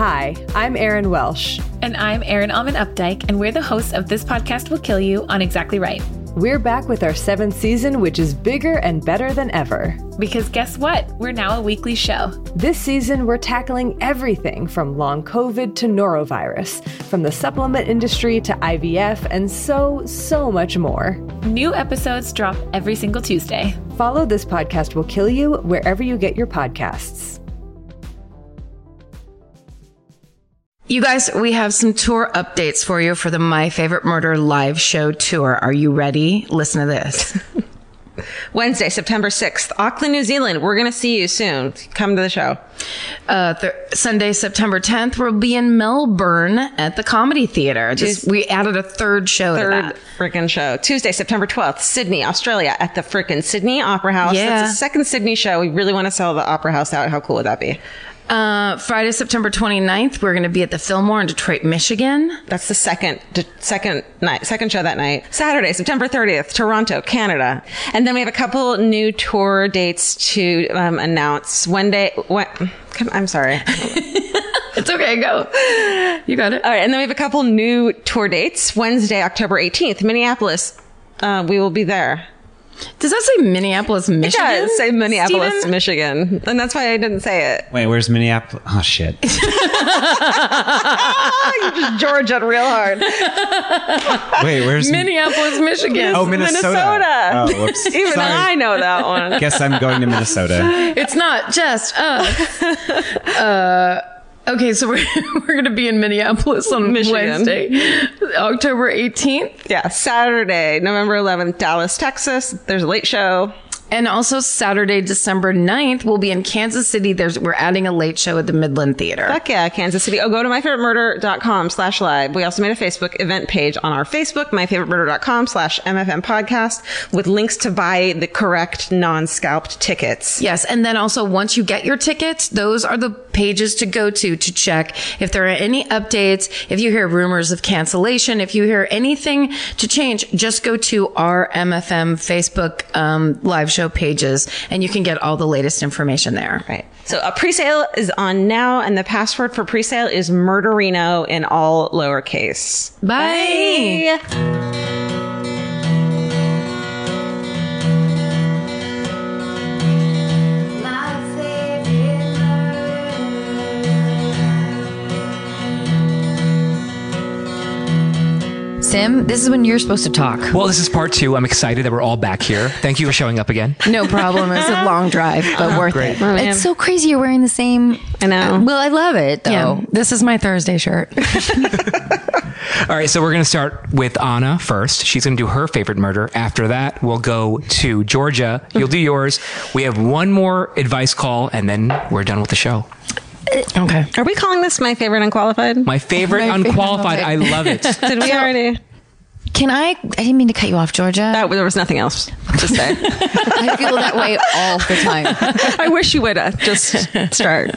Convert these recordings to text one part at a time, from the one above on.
Hi, I'm Erin Welsh. And I'm Erin Allmann Updike, and we're the hosts of This Podcast Will Kill You on Exactly Right. We're back with our seventh season, which is bigger and better than ever. Because guess what? We're now a weekly show. This season, we're tackling everything from long COVID to norovirus, from the supplement industry to IVF, and so, so much more. New episodes drop every single Tuesday. Follow This Podcast Will Kill You wherever you get your podcasts. You guys, we have some tour updates for you for the My Favorite Murder live show tour. Are you ready? Listen to this. Wednesday, September 6th, Auckland, New Zealand. We're going to see you soon. Come to the show. Uh, th- Sunday, September 10th, we'll be in Melbourne at the Comedy Theater. Just, we added a third show to Third frickin' show. Tuesday, September 12th, Sydney, Australia at the frickin' Sydney Opera House. Yeah. That's the second Sydney show. We really want to sell the Opera House out. How cool would that be? Uh, Friday, September 29th, we're going to be at the Fillmore in Detroit, Michigan. That's the second d- second night, second show that night. Saturday, September 30th, Toronto, Canada. And then we have a couple new tour dates to um, announce. One day, I'm sorry. It's okay, go. You got it. All right, and then we have a couple new tour dates. Wednesday, October 18th, Minneapolis. Uh, we will be there. Does that say Minneapolis, Michigan? It does say Minneapolis, Steven? Michigan. And that's why I didn't say it. Wait, where's Minneapolis? Oh shit. you just Georgia real hard. Wait, where's Minneapolis, Michigan. Oh, Minnesota. Minnesota. Oh, whoops. Even Sorry. I know that one. Guess I'm going to Minnesota. It's not just us. uh, okay, so we're, we're going to be in Minneapolis on Michigan. Wednesday, October 18th. Yeah, Saturday, November 11th, Dallas, Texas. There's a late show. And also Saturday, December 9th, we'll be in Kansas City. There's We're adding a late show at the Midland Theater. Fuck yeah, Kansas City. Oh, go to myfavoritemurder.com slash live. We also made a Facebook event page on our Facebook, myfavoritemurder.com slash MFM podcast with links to buy the correct non-scalped tickets. Yes, and then also once you get your tickets, those are the pages to go to to check if there are any updates, if you hear rumors of cancellation, if you hear anything to change, just go to our MFM Facebook um, live show pages and you can get all the latest information there. Right. So a pre-sale is on now and the password for pre-sale is murderino in all lowercase. Bye. Sim, this is when you're supposed to talk. Well, this is part two. I'm excited that we're all back here. Thank you for showing up again. No problem. It's a long drive, but worth Great. it. It's so crazy you're wearing the same. I know. Uh, well, I love it though. Yeah, this is my Thursday shirt. All right, so we're going to start with Anna first. She's going to do her favorite murder. After that, we'll go to Georgia. You'll do yours. We have one more advice call, and then we're done with the show. Okay. Are we calling this my favorite unqualified? My favorite My favorite unqualified. I love it. Did we already? Can I? I didn't mean to cut you off, Georgia. That, there was nothing else to say. I feel that way all the time. I wish you would uh, just start.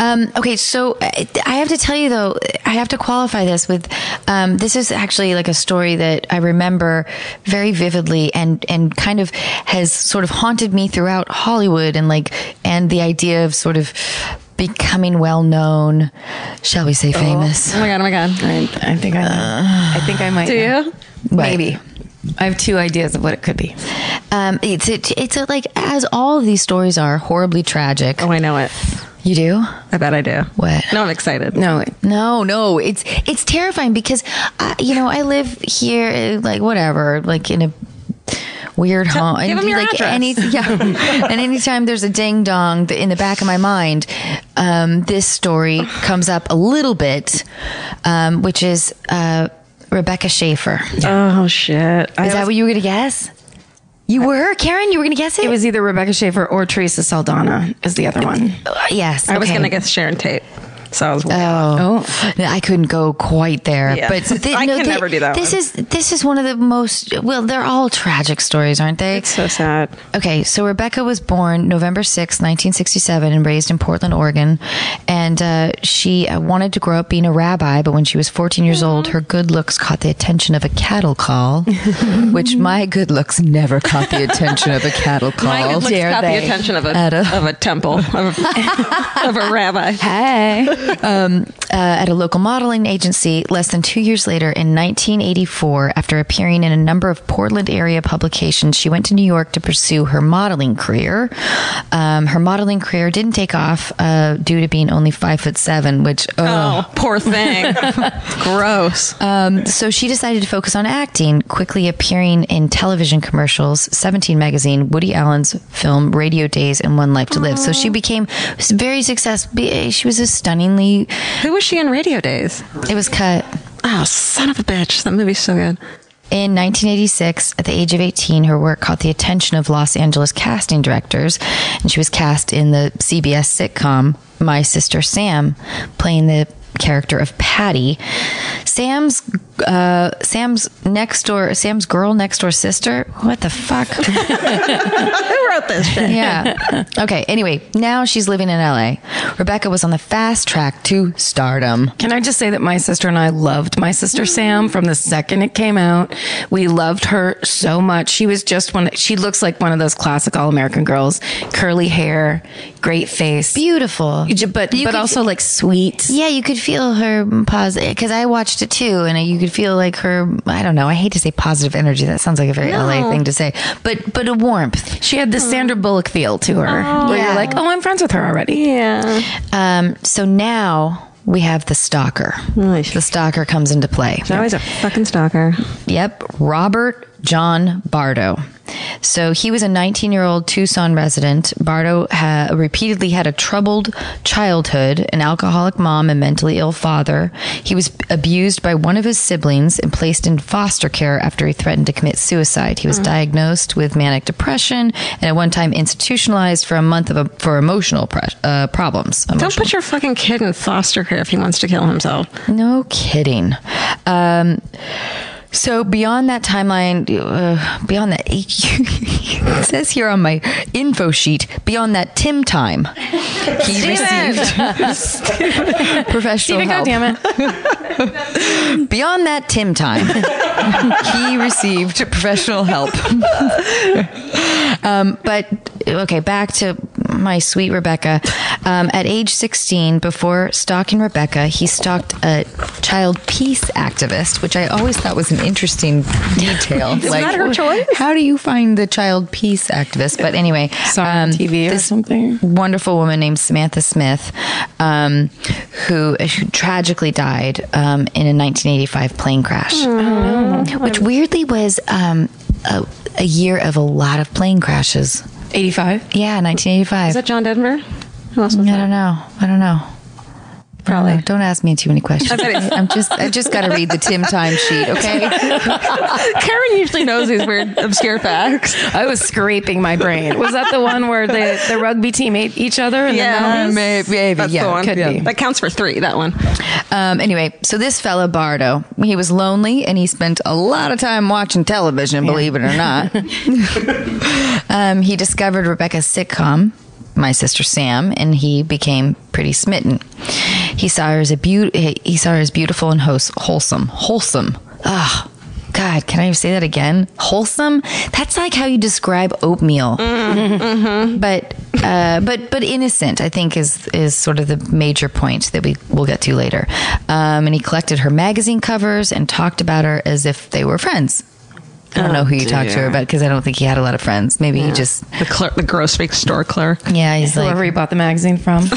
Um, okay, so uh, I have to tell you though, I have to qualify this with um, this is actually like a story that I remember very vividly and and kind of has sort of haunted me throughout Hollywood and like and the idea of sort of becoming well known, shall we say famous? Oh my god! Oh my god! I, I think I might. I think I might. Do know. you? Maybe. I have two ideas of what it could be. Um, it's it, it's a, like as all of these stories are horribly tragic. Oh, I know it. You do? I bet I do. What? No, I'm excited. No. No, no, it's it's terrifying because uh, you know I live here, like whatever, like in a weird home. give 'em And, your like address. Any, yeah, and anytime there's a ding dong in the back of my mind, um, this story comes up a little bit, um, which is uh, Rebecca Schaeffer. Is Oh shit! I that what you were gonna guess? You were Karen. You were going to guess it. It was either Rebecca Schaeffer or Teresa Saldana is the other one. Uh, yes. I was going to guess Sharon Tate. So I was. Oh, I couldn't go quite there, Yeah. but thi- I can thi- never do that This one. is this is one of the most well. They're all tragic stories, aren't they? It's so sad. Okay, so Rebecca was born November sixth, 1967, and raised in Portland, Oregon. And uh, she uh, wanted to grow up being a rabbi, but when she was 14 years old, her good looks caught the attention of a cattle call, which my good looks never caught the attention of a cattle call. My good looks Dare caught they? the attention of a, a- of a temple of a, of a rabbi. Hey. Um, uh, at a local modeling agency less than two years later in 1984, after appearing in a number of Portland area publications, she went to New York to pursue her modeling career. Um, her modeling career didn't take off uh, due to being only five foot seven, which, Oh, poor thing. Gross. um, so she decided to focus on acting, quickly appearing in television commercials, 17 magazine, Woody Allen's film Radio Days, and One Life to Live. So she became very successful. She was a stunningly. Who was she in Radio Days? It was cut. Oh, son of a bitch. That movie's so good. In 1986, at the age of 18, her work caught the attention of Los Angeles casting directors, and she was cast in the CBS sitcom My Sister Sam, playing the character of Patty. Sam's uh, Sam's next door Sam's girl next door sister. What the fuck? Who wrote this shit? yeah. Okay. Anyway, now she's living in LA. Rebecca was on the fast track to stardom. Can I just say that my sister and I loved my sister Sam from the second it came out. We loved her so much. She was just one. She looks like one of those classic all American girls. Curly hair, great face, Beautiful. but You but could- also like sweet. Yeah, you could feel her positive because I watched it too, and you could feel like her. I don't know. I hate to say positive energy. That sounds like a very LA thing to say, but but a warmth. She had the Sandra Bullock feel to her, where Yeah. you're like, oh, I'm friends with her already. Yeah. Um, so now we have the stalker. The stalker comes into play. She's always a fucking stalker. Yep, Robert John Bardo. So he was a 19 year old Tucson resident. Bardo ha- repeatedly had a troubled childhood, an alcoholic mom, and mentally ill father. He was abused by one of his siblings and placed in foster care after he threatened to commit suicide. He was diagnosed with manic depression and at one time institutionalized for a month of a, for emotional pre- uh, problems. Don't put your fucking kid in foster care if he wants to kill himself. no kidding. Um, so beyond that timeline, uh, beyond that, it says here on my info sheet, beyond that Tim time, he received professional Steven, help. God it. Beyond that Tim time, he received professional help. um, but okay, back to my sweet Rebecca. Um, at age 16, before stalking Rebecca, he stalked a child peace activist, which I always thought was an interesting detail. Is that her choice? How do you find the child peace activist? But anyway, on TV or something. Wonderful woman named Samantha Smith, um, who, who tragically died um, in a 1985 plane crash, which weirdly was um, a, a year of a lot of plane crashes. 85. Yeah, 1985. Is that John Denver? Who else was I don't know. I don't know. Probably. I don't. Don't ask me too many questions. I'm just. I just got to read the Tim time sheet. Okay. Karen usually knows these weird, obscure facts. I was scraping my brain. Was that the one where the, the rugby team ate each other? In Yeah. the? Maybe. maybe That's yeah, the one. could be. That counts for three, that one. Um, anyway, so this fella Bardo, he was lonely and he spent a lot of time watching television, believe it or not. um, he discovered Rebecca's sitcom, My Sister Sam, and he became pretty smitten. He saw her as a he saw her as beautiful and hos- wholesome, wholesome. Ah. God, can I say that again? Wholesome? That's like how you describe oatmeal. But uh, but but innocent, I think, is is sort of the major point that we will get to later. Um, and he collected her magazine covers and talked about her as if they were friends. I don't know who you talked to her oh, about because I don't think he had a lot of friends. Maybe he just The clerk, the grocery store clerk. yeah. He's like Whoever he bought the magazine from.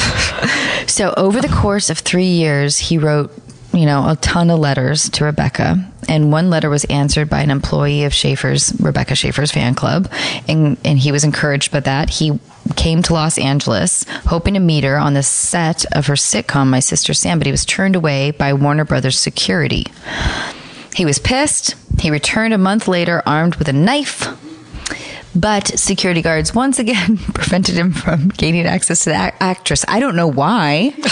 So over the course of three years, he wrote, you know, a ton of letters to Rebecca, and one letter was answered by an employee of Schaeffer's Rebecca Schaeffer's fan club, and and he was encouraged by that. He came to Los Angeles hoping to meet her on the set of her sitcom My Sister Sam, but he was turned away by Warner Brothers security. He was pissed. He returned a month later armed with a knife. But security guards once again prevented him from gaining access to the ac- actress. I don't know why.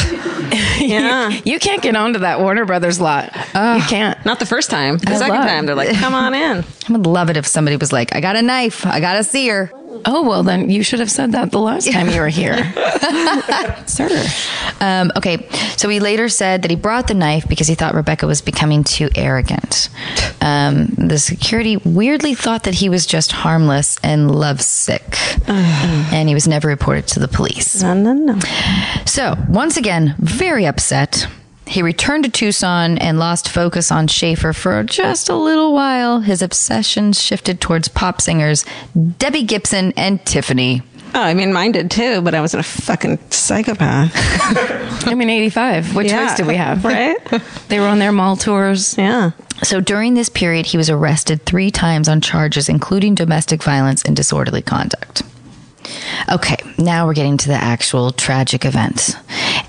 Yeah. You can't get onto that Warner Brothers lot. you can't. Not the first time. The I second love- time, they're like, come on in. I would love it if somebody was like, I got a knife. I got to see her. Oh, well, then you should have said that the last time you were here. Sir. Um, okay, so he later said that he brought the knife because he thought Rebecca was becoming too arrogant. Um, the security weirdly thought that he was just harmless and lovesick, and he was never reported to the police. No, no, no. So, once again, very upset. He returned to Tucson and lost focus on Schaeffer for just a little while. His obsession shifted towards pop singers Debbie Gibson and Tiffany. Oh, I mean, mine did too, but I wasn't a fucking psychopath. I mean, 85. What Yeah. choice did we have? Right? They were on their mall tours. Yeah. So during this period, he was arrested three times on charges, including domestic violence and disorderly conduct. Okay, now we're getting to the actual tragic event.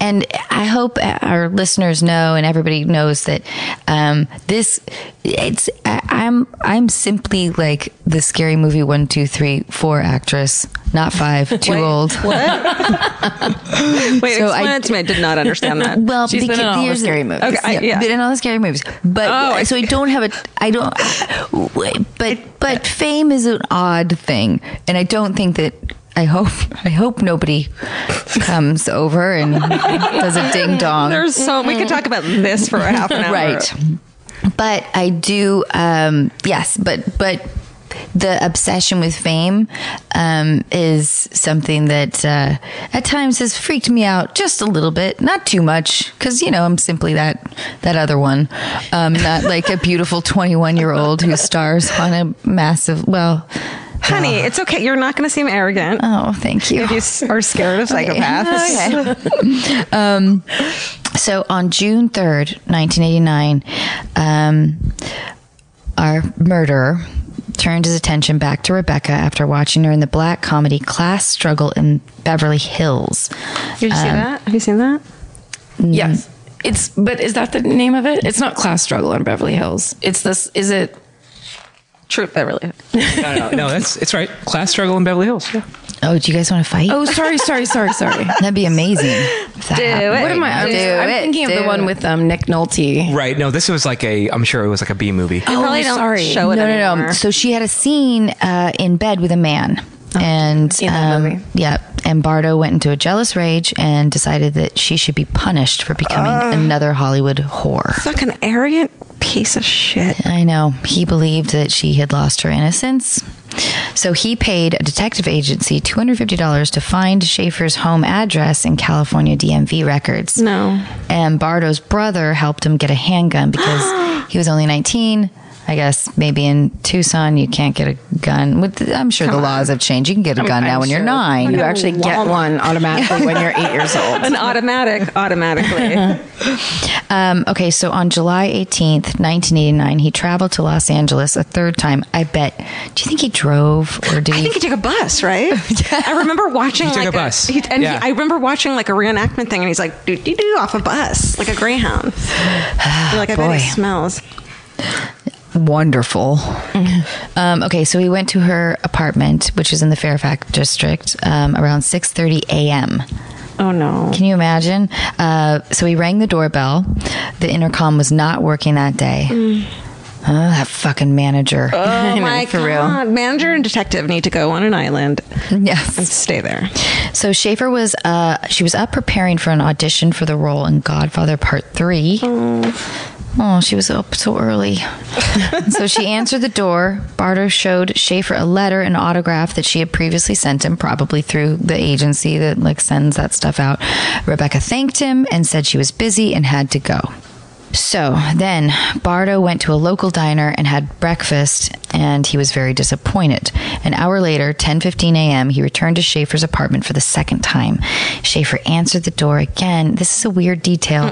And I hope our listeners know and everybody knows that um, this it's I'm I'm simply like the scary movie one two three four actress, not five, too old. What? Wait, So explain I- it to me. I did not understand that. Well, She's been in all the scary movies. Okay, I- yeah. been in all the scary movies. But Oh, so I don't have a. I don't. But but fame is an odd thing, and I don't think that. I hope I hope nobody comes over and does a ding dong. There's so we could talk about this for a half an hour. right. But I do. Um, yes, but but the obsession with fame um, is something that uh, at times has freaked me out just a little bit, not too much, because you know I'm simply that that other one, um, not like a beautiful 21 year old who stars on a massive. Well, Honey, it's okay. You're not going to seem arrogant. oh, thank you. if you are scared of psychopaths. Okay. um, so on June 3rd, 1989, um, our murderer turned his attention back to Rebecca after watching her in the black comedy Class Struggle in Beverly Hills. Did you see that? Have you seen that? Yes. It's, but is that the name of it? It's not Class Struggle in Beverly Hills. It's this, is it? True, Beverly. No, no, no. That's it's right. Class struggle in Beverly Hills. Yeah. Oh, do you guys want to fight? Oh, sorry, sorry, sorry, sorry. That'd be amazing. if that happened it. What am I? I'm, Do I'm it, thinking of the do one with um, Nick Nolte. Right. No, this was like a. I'm sure it was like a B movie. They probably don't sorry. show it no, no, no. So she had a scene uh, in bed with a man. And seen that um, yeah, and Bardo went into a jealous rage and decided that she should be punished for becoming another Hollywood whore. Fucking arrogant piece of shit. I know. He believed that she had lost her innocence. So he paid a detective agency $250 to find Schaeffer's home address in California DMV records. No. And Bardo's brother helped him get a handgun because he was only 19. I guess maybe in Tucson you can't get a gun. With I'm sure the laws have changed. You can get a gun now when you're nine. You actually get one automatically when you're eight years old. An automatic, automatically. Um, okay, so on July 18th, 1989, he traveled to Los Angeles a third time. I bet. Do you think he drove or did I he? think he took a bus, right? I remember watching He took like a bus. he, and Yeah. he, I remember watching like a reenactment thing, and he's like, "Do do do" off a bus, like a Greyhound. Like I bet he smells. Wonderful. um, okay, so we went to her apartment, which is in the Fairfax district, um, around 6:30 a.m. Oh no! Can you imagine? Uh, so we rang the doorbell. The intercom was not working that day. Oh, that fucking manager. Oh my for god! real. Manager and detective need to go on an island and yes. stay there. So Schaeffer was uh, she was up preparing for an audition for the role in Godfather Part Three. Oh, Oh, she was up so early. so she answered the door. Bardo showed Schaeffer a letter and autograph that she had previously sent him, probably through the agency that like sends that stuff out. Rebecca thanked him and said she was busy and had to go. So then Bardo went to a local diner and had breakfast and he was very disappointed. An hour later, 10:15 a.m., he returned to Schaeffer's apartment for the second time. Schaeffer answered the door again. This is a weird detail.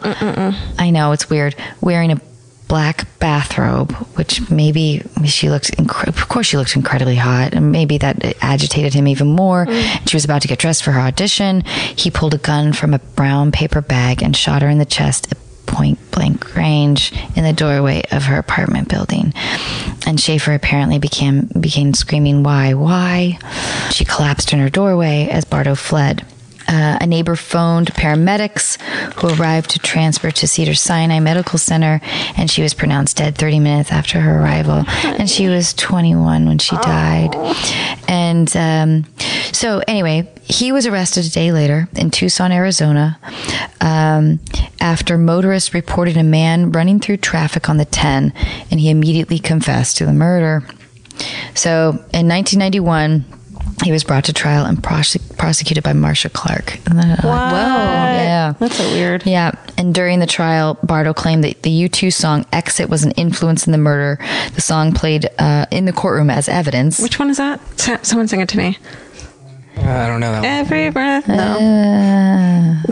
I know it's weird. Wearing a black bathrobe, which maybe she looked, incre- of course, she looked incredibly hot, and maybe that agitated him even more. Mm. She was about to get dressed for her audition. He pulled a gun from a brown paper bag and shot her in the chest point blank range in the doorway of her apartment building. And Schaeffer apparently became began screaming, "Why? Why?" She collapsed in her doorway as Bardo fled. Uh, a neighbor phoned paramedics who arrived to transfer to Cedar Sinai Medical Center, and she was pronounced dead 30 minutes after her arrival. And she was 21 when she died. And um, so, anyway, he was arrested a day later in Tucson, Arizona, um, after motorists reported a man running through traffic on the 10, and he immediately confessed to the murder. So, in 1991, he was brought to trial and prose- prosecuted by Marcia Clark. Isn't that? Whoa. Yeah. That's so weird. Yeah. And during the trial, Bardo claimed that the U2 song Exit was an influence in the murder. The song played uh, in the courtroom as evidence. Which one is that? S- Someone sing it to me. I don't know that. one. Every breath. No. Uh,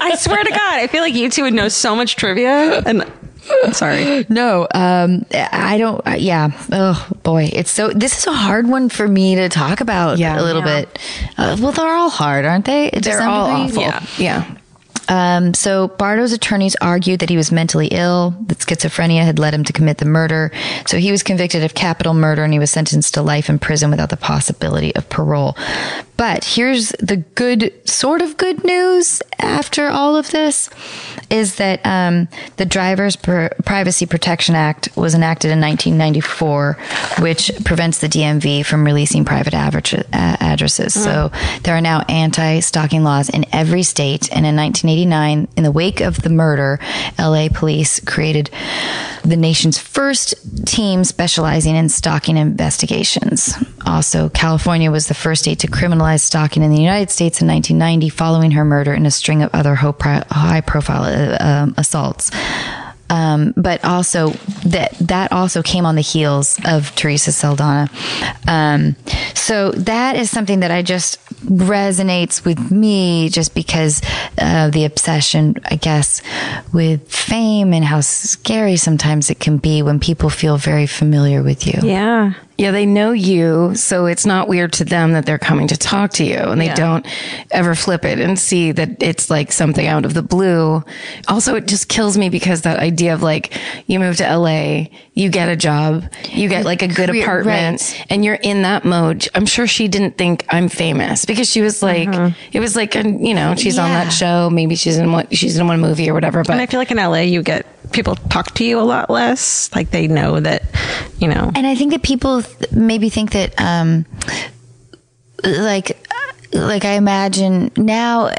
I swear to God, I feel like you two would know so much trivia. And sorry. no, um, I don't. Uh, yeah. Oh boy, it's so. This is a hard one for me to talk about. Yeah. a little Yeah. bit. Uh, well, they're all hard, aren't they? To They're all degree? awful. Yeah. Um, so Bardo's attorneys argued that he was mentally ill, that schizophrenia had led him to commit the murder. So he was convicted of capital murder and he was sentenced to life in prison without the possibility of parole. But here's the good, sort of good news after all of this is that um, the Driver's Pr- Privacy Protection Act was enacted in 1994, which prevents the DMV from releasing private uh, addresses. So there are now anti-stalking laws in every state. And in 1989, in the wake of the murder, LA police created the nation's first team specializing in stalking investigations. Also, California was the first state to criminalize stalking in the United States in 1990, following her murder and a string of other high profile uh, um, assaults. Um, but also that that also came on the heels of Teresa Saldana. Um, so that is something that I just resonates with me just because of the obsession, I guess, with fame and how scary sometimes it can be when people feel very familiar with you. Yeah. Yeah, they know you, so it's not weird to them that they're coming to talk to you and they Yeah. don't ever flip it and see that it's like something out of the blue. Also, it just kills me because that idea of like you move to LA, you get a job, you get like a good apartment, right. and you're in that mode. I'm sure she didn't think I'm famous because she was like, it was like, a, you know, she's on that show. Maybe she's in one, she's in one movie or whatever. But And I feel like in LA, you get people talk to you a lot less. Like they know that, you know. And I think that people th- maybe think that, um, like, like I imagine now,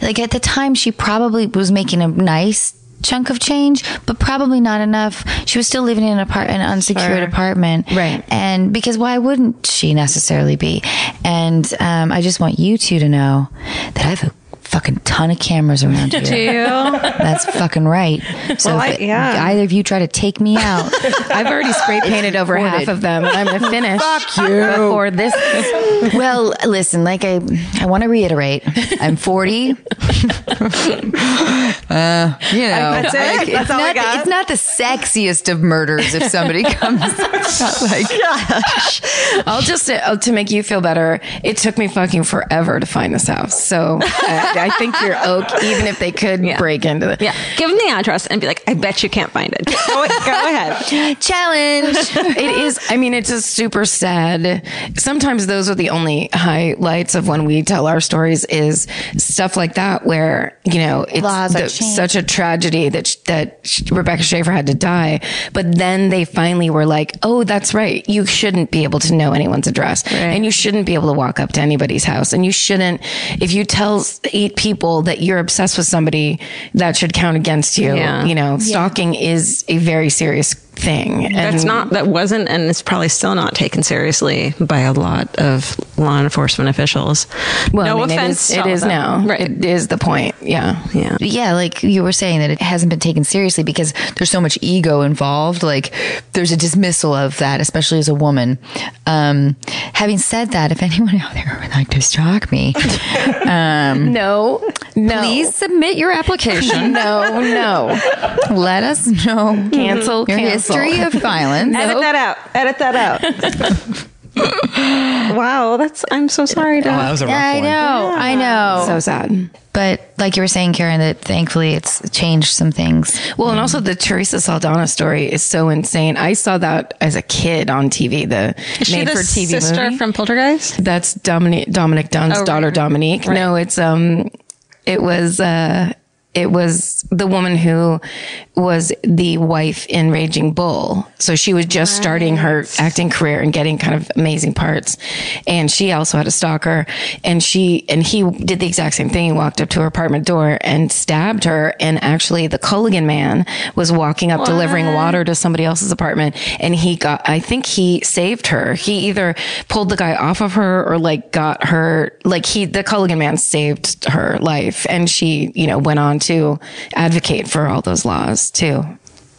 like at the time, she probably was making a nice chunk of change, but probably not enough. She was still living in an, apart- an unsecured apartment, Right. And because why wouldn't she necessarily be? And um, I just want you two to know that I have a fucking ton of cameras around here. Do you? That's fucking right. So Well, I- if yeah. either of you try to take me out, I've already spray painted over half of them. I'm to finish Fuck you. before this. well, listen, like I, I want to reiterate, I'm 40. uh, you know, That's it? like, That's it's all I not, got? It's not the sexiest of murders if somebody comes like. I'll just uh, to make you feel better. It took me fucking forever to find this house, so uh, I think you're okay. Even if they could break into the Yeah. Give them the address and be like, I bet you can't find it. Go, go ahead. Challenge. it is. I mean, it's just super sad. Sometimes those are the only highlights of when we tell our stories. Is stuff like that where you know it's the- such a tragedy that sh- that sh- Rebecca Schaeffer had to die, but then they finally were like, "Oh, that's right. You shouldn't be able to know anyone's address, and you shouldn't be able to walk up to anybody's house, and you shouldn't. If you tell eight people that you're obsessed with somebody, that should count against you. Yeah. You know, stalking is a very serious thing. That's not, that wasn't, and it's probably still not taken seriously by a lot of law enforcement officials. Well, no I mean, offense. It to is, all it of is them. now. Right. It is the point. Yeah. yeah. yeah, like you were saying that it hasn't been taken seriously because there's so much ego involved. Like there's a dismissal of that, especially as a woman. Um, having said that, if anyone out there would like to stalk me, um, No. No. please submit your application. No. No. Let us know Cancel. cancel. History of violence. Edit that out. Edit that out. wow, that's. I'm so sorry. Oh, that was a rough I one. know, I know. So sad. But like you were saying, Karen, that thankfully it's changed some things. Well, and also the Teresa Saldana story is so insane. I saw that as a kid on TV, the Is she made the for TV sister movie. from Poltergeist? That's Dominick Dominick Dunne's Oh, daughter right. Dominique. No, it's um it was uh it was the woman who was the wife in Raging Bull. So she was just starting her acting career and getting kind of amazing parts. And she also had a stalker and she, and he did the exact same thing. He walked up to her apartment door and stabbed her. And actually the Culligan man was walking up delivering water to somebody else's apartment and he got, I think he saved her. He either pulled the guy off of her or like got her, like he, the Culligan man saved her life. And she, you know, went on to advocate for all those laws too.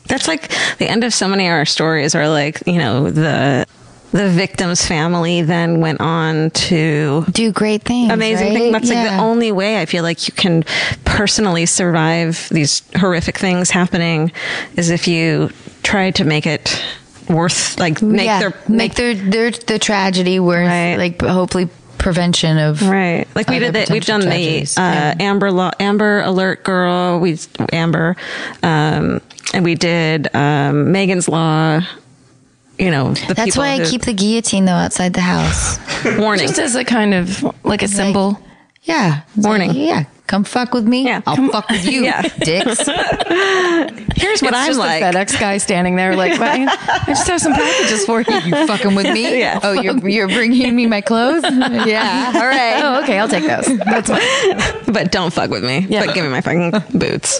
That's like the end of so many of our stories are like, you know, the the victim's family then went on to Do great things. amazing right? things. That's like the only way I feel like you can personally survive these horrific things happening is if you try to make it worth like make yeah, their make their their the tragedy worth Right. like hopefully prevention of Right. Like we did that. We've done tragedies. the uh, Amber Law, Amber Alert Girl. We Amber, um, and we did um, Megan's Law. You know, the That's people why I who- keep the guillotine though outside the house. warning. Just as a kind of like a symbol. Yeah. Warning. like, yeah. Come fuck with me. Yeah. I'll Come fuck with you, Yeah. dicks. Here's what it's I'm just like. the FedEx guy standing there, like, "Fine, I just have some packages for you. You fucking with me? Yeah. Oh, you're you're bringing me my clothes? yeah. All right. Oh, okay, I'll take those. That's fine. but don't fuck with me. But give me my fucking boots.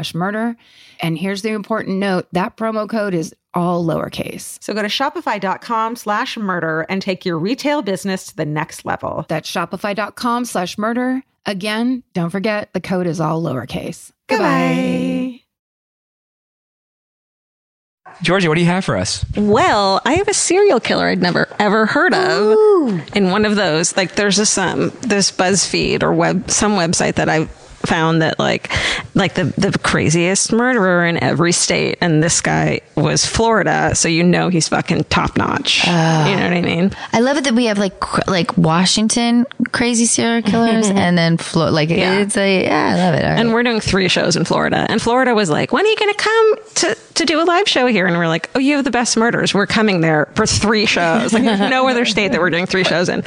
murder. And here's the important note that promo code is all lowercase. So go to shopify.com slash murder and take your retail business to the next level. That's shopify.com slash murder. Again, don't forget the code is all lowercase. Goodbye. Georgia, what do you have for us? Well, I have a serial killer I'd never ever heard of. In one of those, like there's this um this BuzzFeed or web some website that I found that like like the the craziest murderer in every state and this guy was Florida, so you know he's fucking top notch. you know what I mean? I love it that we have like cr- like Washington crazy serial killers and then Flo- like Yeah. it's a yeah, I love it. Right. And we're doing three shows in Florida. And Florida was like, when are you going to come to, to do a live show here? And we're like, oh, you have the best murders. We're coming there for three shows. Like, there's no other state that we're doing three shows in.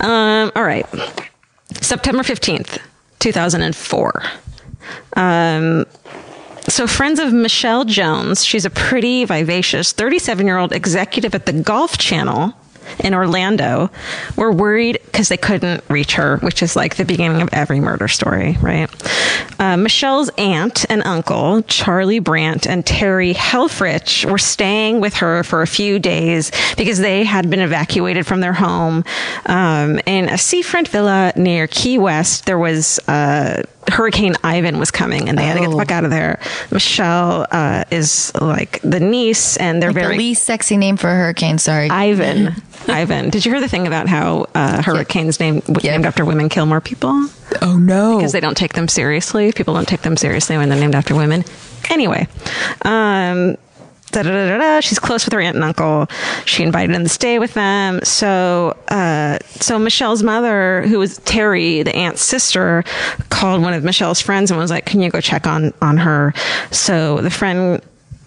Um, all right. September 15th, 2004. Um, so, friends of Michelle Jones, she's a pretty, vivacious 37 year old executive at the Golf Channel in Orlando, were worried because they couldn't reach her, which is like the beginning of every murder story, right? Uh, Michelle's aunt and uncle, Charlie Brandt and Terry Helfrich, were staying with her for a few days because they had been evacuated from their home um, in a seafront villa near Key West. There was uh, Hurricane Ivan was coming, and they had to get the Oh. fuck out of there. Michelle uh, is like the niece, and they're Like very the least sexy name for a hurricane. Sorry, Ivan. Ivan. Did you hear the thing about how uh, hurricanes named named after women kill more people? Oh no! Because they don't take them seriously. People don't take them seriously when they're named after women. Anyway, um, da, da, da, da, she's close with her aunt and uncle. She invited him to stay with them. So, uh, so Michelle's mother, who was Terry, the aunt's sister, called one of Michelle's friends and was like, "Can you go check on on her?" So the friend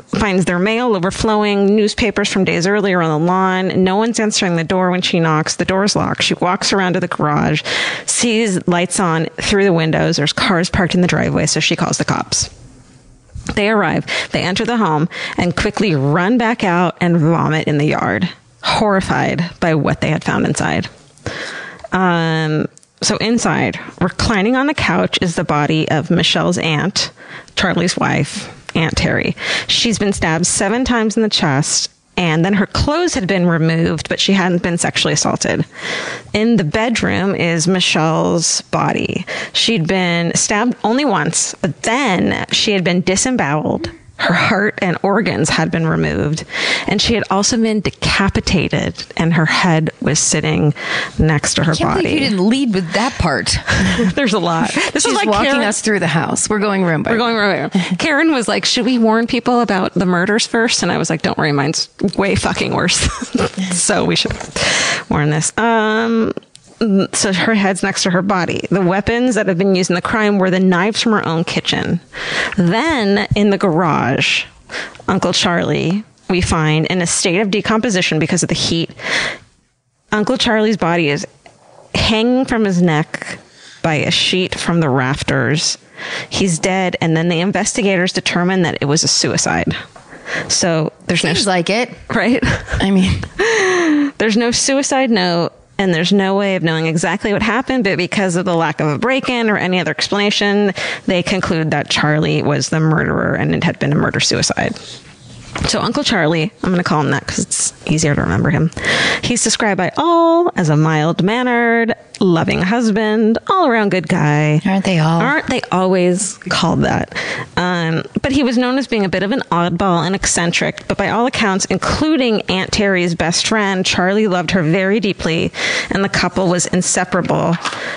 finds their mail overflowing, newspapers from days earlier on the lawn. No one's answering the door when she knocks. The door's locked. She walks around to the garage, sees lights on through the windows. There's cars parked in the driveway, so she calls the cops. They arrive, they enter the home, and quickly run back out and vomit in the yard, horrified by what they had found inside. Um, so inside, reclining on the couch, is the body of Michelle's aunt, Charlie's wife, Aunt Terry. She's been stabbed seven times in the chest. And then her clothes had been removed, but she hadn't been sexually assaulted. In the bedroom is Michelle's body. She'd been stabbed only once, but then she had been disemboweled. Her heart and organs had been removed, and she had also been decapitated, and her head was sitting next to her can't body. you didn't lead with that part. There's a lot. This She's is like walking Karen- us through the house. We're going room by room. We're going right. Karen was like, "Should we warn people about the murders first? And I was like, "Don't worry, mine's way fucking worse. so we should warn this." Um. So her head's next to her body. The weapons that have been used in the crime were the knives from her own kitchen. Then in the garage, Uncle Charlie we find in a state of decomposition because of the heat. Uncle Charlie's body is hanging from his neck by a sheet from the rafters. He's dead, and then the investigators determine that it was a suicide. So there's Seems no like it, right? I mean, there's no suicide note. And there's no way of knowing exactly what happened, but because of the lack of a break in or any other explanation, they conclude that Charlie was the murderer and it had been a murder suicide. So, Uncle Charlie, I'm going to call him that because it's easier to remember him. He's described by all as a mild mannered, loving husband, all around good guy. Aren't they all? Aren't they always called that? Um, but he was known as being a bit of an oddball and eccentric, but by all accounts, including Aunt Terry's best friend, Charlie loved her very deeply, and the couple was inseparable.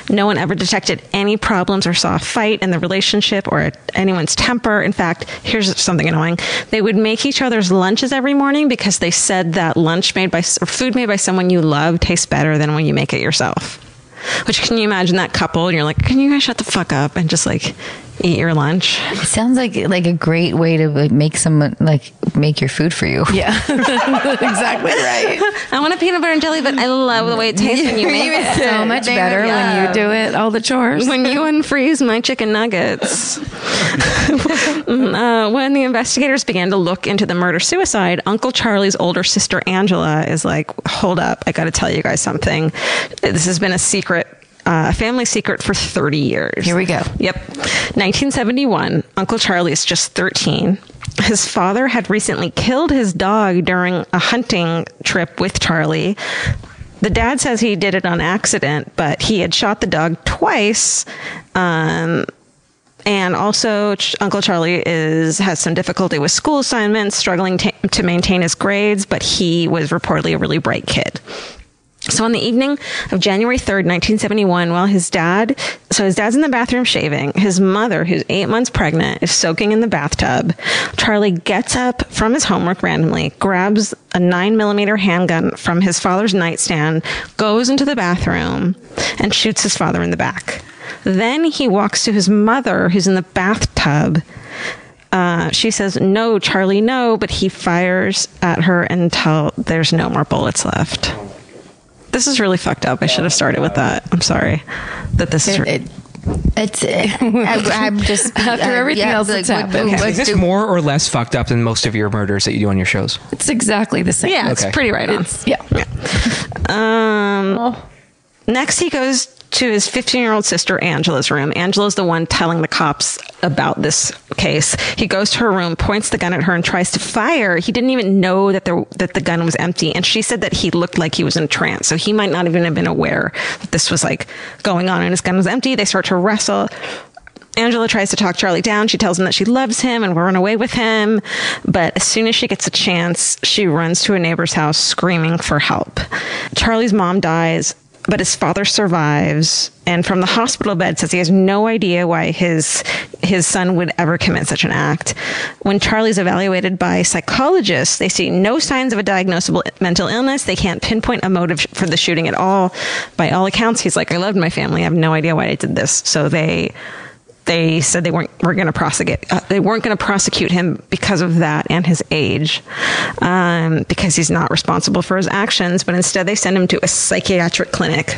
No one ever detected any problems or saw a fight in the relationship or anyone's temper. In fact, here's something annoying. They would make each other's lunches every morning because they said that lunch made by or food made by someone you love tastes better than when you make it yourself. Which can you imagine that couple and you're like, can you guys shut the fuck up and just like eat your lunch? It sounds like like a great way to like, make someone like make your food for you. Yeah, exactly right. I want a peanut butter and jelly, but I love the way it tastes when you make it. So much better when you do it. All the chores. When you unfreeze my chicken nuggets. uh, when the investigators began to look into the murder suicide, Uncle Charlie's older sister Angela is like, hold up, I got to tell you guys something. This has been a secret. Uh, a family secret for 30 years. Here we go. Yep. 1971, Uncle Charlie is just 13. His father had recently killed his dog during a hunting trip with Charlie. The dad says he did it on accident, but he had shot the dog twice. Um, and also, Ch- Uncle Charlie is has some difficulty with school assignments, struggling ta to maintain his grades, but he was reportedly a really bright kid. So on the evening of January 3rd, 1971, while his dad, so his dad's in the bathroom shaving, his mother, who's eight months pregnant, is soaking in the bathtub. Charlie gets up from his homework randomly, grabs a nine millimeter handgun from his father's nightstand, goes into the bathroom, and shoots his father in the back. Then he walks to his mother, who's in the bathtub. Uh, she says, No, Charlie, no, but he fires at her until there's no more bullets left. This is really fucked up. I should have started with that. I'm sorry that this is. It, it It's. I, am just After everything else that's happened. Is this more or less fucked up than most of your murders that you do on your shows? It's exactly the same. Yeah, it's pretty right on. Yeah. Um, Next, he goes to his 15 year old sister Angela's room. Angela's the one telling the cops about this case. He goes to her room, points the gun at her, and tries to fire. He didn't even know that there that the gun was empty, and she said that he looked like he was in trance, so he might not even have been aware that this was like going on, and his gun was empty. They start to wrestle. Angela tries to talk Charlie down. She tells him that she loves him and will run away with him. But as soon as she gets a chance, she runs to a neighbor's house screaming for help. Charlie's mom dies, but his father survives and from the hospital bed says he has no idea why his his son would ever commit such an act. When Charlie's evaluated by psychologists, they see no signs of a diagnosable mental illness. They can't pinpoint a motive for the shooting at all. By all accounts, he's like, I loved my family. I have no idea why I did this. So they they said they weren't were going to prosecute uh, they weren't going to prosecute him because of that and his age um, because he's not responsible for his actions but instead they send him to a psychiatric clinic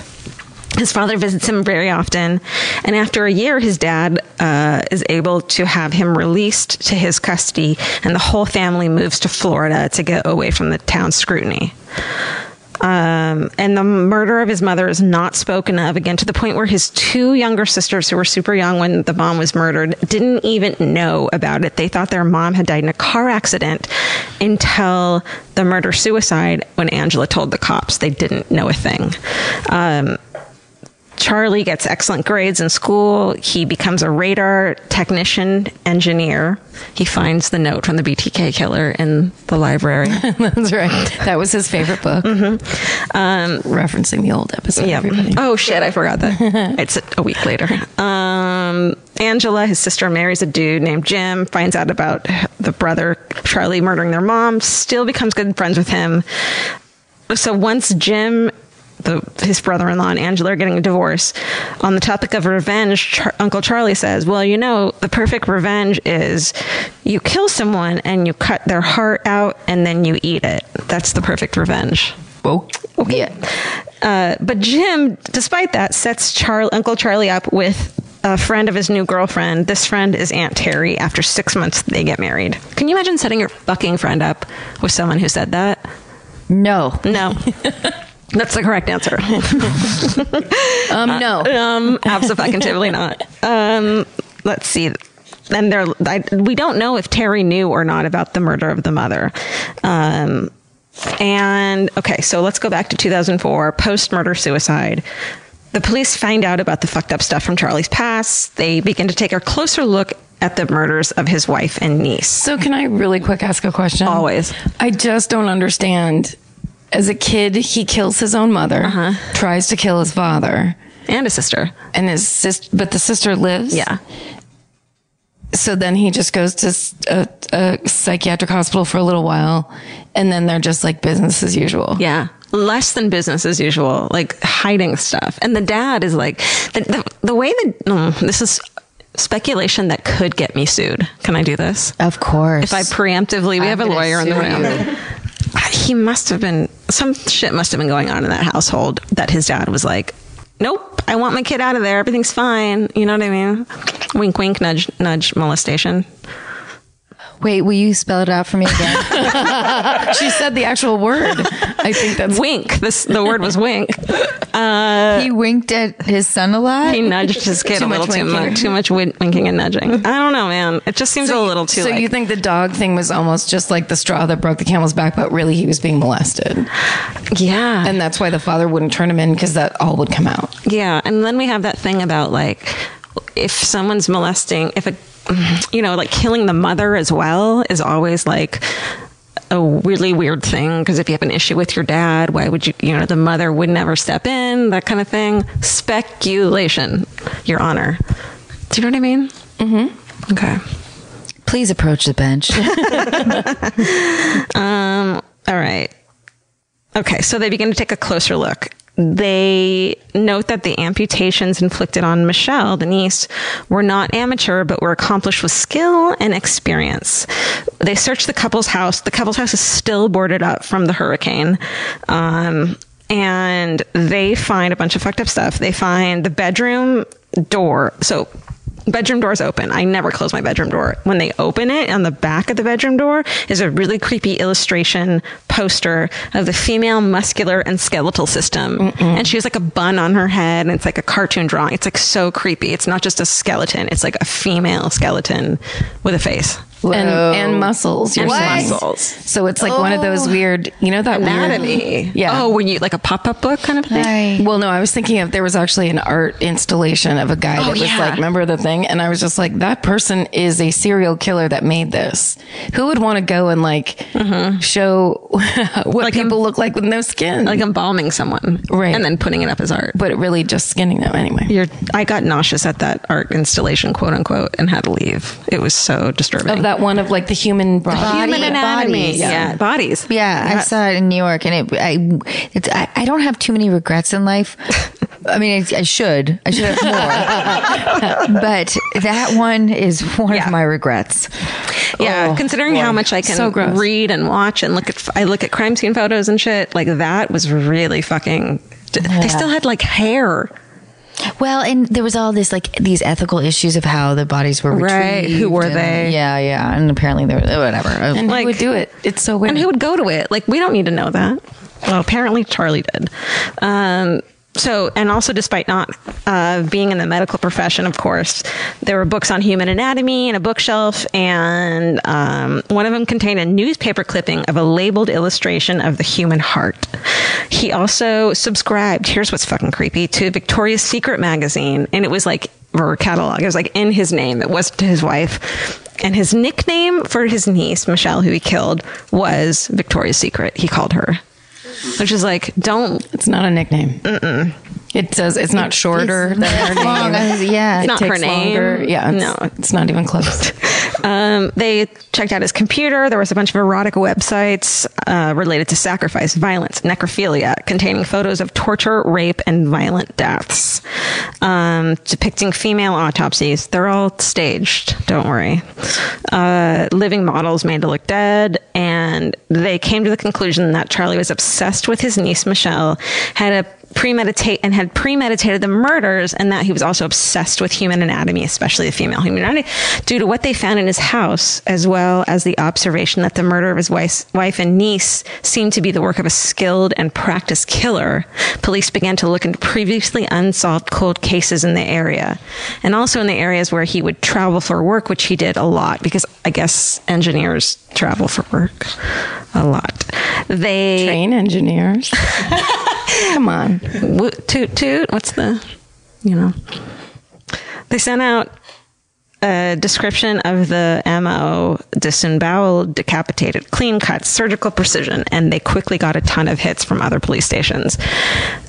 his father visits him very often, and after a year, his dad uh, is able to have him released to his custody, and the whole family moves to Florida to get away from the town's scrutiny. Um, and the murder of his mother is not spoken of again to the point where his two younger sisters, who were super young when the mom was murdered, didn't even know about it. They thought their mom had died in a car accident until the murder suicide when Angela told the cops. They didn't know a thing. Um, Charlie gets excellent grades in school. He becomes a radar technician engineer. He finds the note from the BTK killer in the library. That's right. That was his favorite book. Mm-hmm. Um, Referencing the old episode. yeah. Everybody. Oh shit, I forgot that. it's a, week later. Um, Angela, his sister, marries a dude named Jim. Finds out about the brother Charlie murdering their mom. Still becomes good friends with him. So once Jim the, his brother-in-law and Angela are getting a divorce. On the topic of revenge, Char- Uncle Charlie says, "Well, you know, the perfect revenge is you kill someone and you cut their heart out and then you eat it. That's the perfect revenge." Whoa. Okay. Uh, but Jim, despite that, sets Char- Uncle Charlie up with a friend of his new girlfriend. This friend is Aunt Terry. After six months, they get married. Can you imagine setting your fucking friend up with someone who said that? No. No. That's the correct answer. Um, no. um, absolutely not. Um, let's see. And they're, I, we don't know if Terry knew or not about the murder of the mother. Um, and okay, so let's go back to 2004, post murder suicide. The police find out about the fucked up stuff from Charlie's past. They begin to take a closer look at the murders of his wife and niece. So, can I really quick ask a question? Always. I just don't understand. As a kid, he kills his own mother, Uh-huh. tries to kill his father, And a sister. and his sister, but the sister lives. Yeah. So then he just goes to a psychiatric hospital for a little while, and then they're just like business as usual. Yeah. Less than business as usual, like hiding stuff. And the dad is like, the, the, the way that, mm, this is speculation that could get me sued. Can I do this? Of course. If I preemptively, we I'm have a lawyer in the sue room. He must have been, some shit must have been going on in that household that his dad was like, nope, I want my kid out of there. Everything's fine. You know what I mean? Wink, wink, nudge, nudge, molestation. Wait, will you spell it out for me again? she said the actual word. I think that's Wink. This, the word was wink. Uh, he winked at his son a lot. he nudged his kid a little too much, too much win- winking and nudging. I don't know, man. It just seems a little too. So like, you think the dog thing was almost just like the straw that broke the camel's back, but really he was being molested, yeah, and that's why the father wouldn't turn him in because that all would come out. yeah, and then we have that thing about like if someone's molesting, if a you know, like killing the mother as well is always like a really weird thing because if you have an issue with your dad, why would you, you know, the mother would never step in, that kind of thing. Speculation, Your Honor. Do you know what I mean? Mm-hmm. Okay. Please approach the bench. Um, all right. Okay, so they begin to take a closer look. They note that the amputations inflicted on Michelle, the niece, were not amateur, but were accomplished with skill and experience. They search the couple's house. The couple's house is still boarded up from the hurricane. Um, and they find a bunch of fucked up stuff. They find the bedroom door. So bedroom door's open. I never close my bedroom door. When they open it, on the back of the bedroom door is a really creepy illustration poster of the female muscular and skeletal system. And she has like a bun on her head and it's like a cartoon drawing. It's like so creepy. It's not just a skeleton. It's like a female skeleton with a face. And, and muscles. You're muscles. So it's like one of those oh. weird, you know, that Anatomy. Weird, yeah. Oh, when you like a pop up book kind of thing? Well, no, I was thinking of there was actually an art installation of a guy Oh, that was yeah. like, remember the thing? And I was just like, that person is a serial killer that made this. Who would want to go and like mm-hmm. show what people look like with no skin? Like embalming someone. Right. And then putting it up as art. but really just skinning them anyway. You're, I got nauseous at that art installation, quote unquote, and had to leave. It was so disturbing. Of that one of like the human body. Human anatomy. bodies. Yeah. Bodies. Yeah, I saw it in New York, and it. I, it's, I, I don't have too many regrets in life. I mean, I, I should. I should have more. but that one is one Yeah. of my regrets. Yeah, Oh, considering how much I can So read and watch and look at, I look at crime scene photos and shit. Like that was really fucking. They still had like hair. Well, and there was all this like these ethical issues of how the bodies were Right, retrieved. who were and- they? Yeah, yeah, and apparently they were whatever. And Like- who would do it? It's so weird. And who would go to it? Like, we don't need to know that. Well, apparently Charlie did. Um, so, and also, despite not uh, being in the medical profession, of course, there were books on human anatomy and a bookshelf, and um, one of them contained a newspaper clipping of a labeled illustration of the human heart. He also subscribed, here's what's fucking creepy, to Victoria's Secret magazine, and it was like, or catalog, it was like in his name, it was to his wife. And his nickname for his niece, Michelle, who he killed, was Victoria's Secret. He called her. Which is like, don't. It's not a nickname. It says it's not shorter than her name. Was- yeah. it It's not takes her name. longer. Yeah, it's, No. it's not even close. Um, they checked out his computer. There was a bunch of erotic websites uh, related to sacrifice, violence, necrophilia, containing photos of torture, rape, and violent deaths, um, depicting female autopsies. They're all staged. Don't worry. Uh, living models made to look dead, and they came to the conclusion that Charlie was obsessed with his niece Michelle, had a premeditate and had premeditated the murders and that he was also obsessed with human anatomy especially the female human anatomy due to what they found in his house as well as the observation that the murder of his wife, wife and niece seemed to be the work of a skilled and practiced killer police began to look into previously unsolved cold cases in the area and also in the areas where he would travel for work which he did a lot because i guess engineers travel for work a lot they Train engineers. Come on. Wo- toot toot. What's the, you know? They sent out a description of the MO disemboweled, decapitated, clean cuts, surgical precision, and they quickly got a ton of hits from other police stations.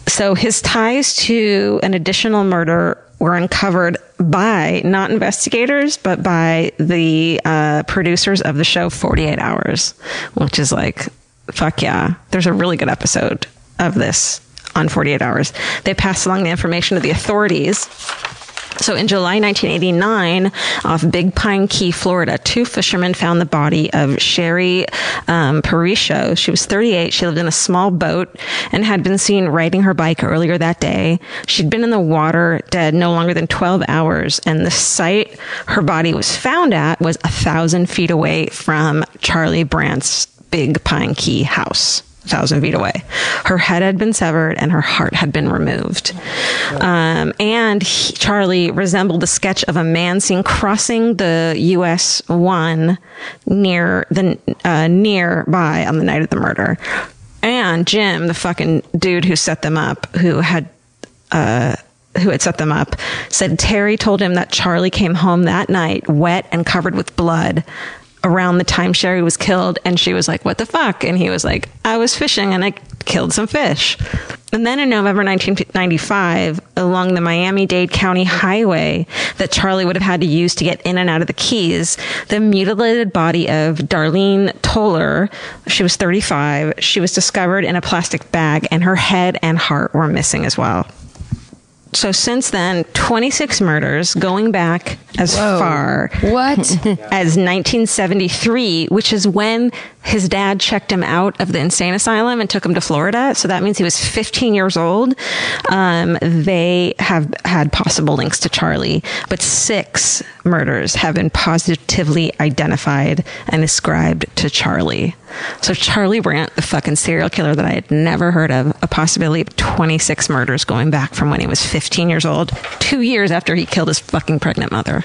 So his ties to an additional murder were uncovered by not investigators, but by the uh, producers of the show 48 Hours, which is like, fuck yeah. There's a really good episode of this on 48 Hours. They passed along the information to the authorities. So in July 1989, off Big Pine Key, Florida, two fishermen found the body of Sherry um, Perisho. She was 38. She lived in a small boat and had been seen riding her bike earlier that day. She'd been in the water dead no longer than 12 hours, and the site her body was found at was a thousand feet away from Charlie Brandt's Big Pine Key house thousand feet away. Her head had been severed and her heart had been removed. Um, and he, Charlie resembled a sketch of a man seen crossing the US 1 near the, uh, nearby on the night of the murder. And Jim, the fucking dude who set them up, who had, uh, who had set them up said Terry told him that Charlie came home that night wet and covered with blood around the time Sherry was killed. And she was like, What the fuck? And he was like, I was fishing and I killed some fish. And then in November 1995, along the Miami Dade County Highway that Charlie would have had to use to get in and out of the Keys, the mutilated body of Darlene Toler, she was 35, she was discovered in a plastic bag and her head and heart were missing as well. So since then, 26 murders going back as far What? as 1973, which is when his dad checked him out of the insane asylum and took him to Florida. So that means he was 15 years old. Um, they have had possible links to Charlie, but six murders have been positively identified and ascribed to Charlie. So Charlie Brandt, the fucking serial killer that I had never heard of, a possibility of 26 murders going back from when he was 15 years old, two years after he killed his fucking pregnant mother.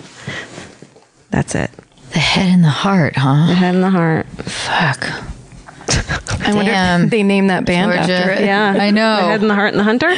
That's it. The head and the heart, huh? The head and the heart. Fuck. I wonder Damn. if they named that band Georgia. after it. Yeah. I know. The head and the heart and the hunter?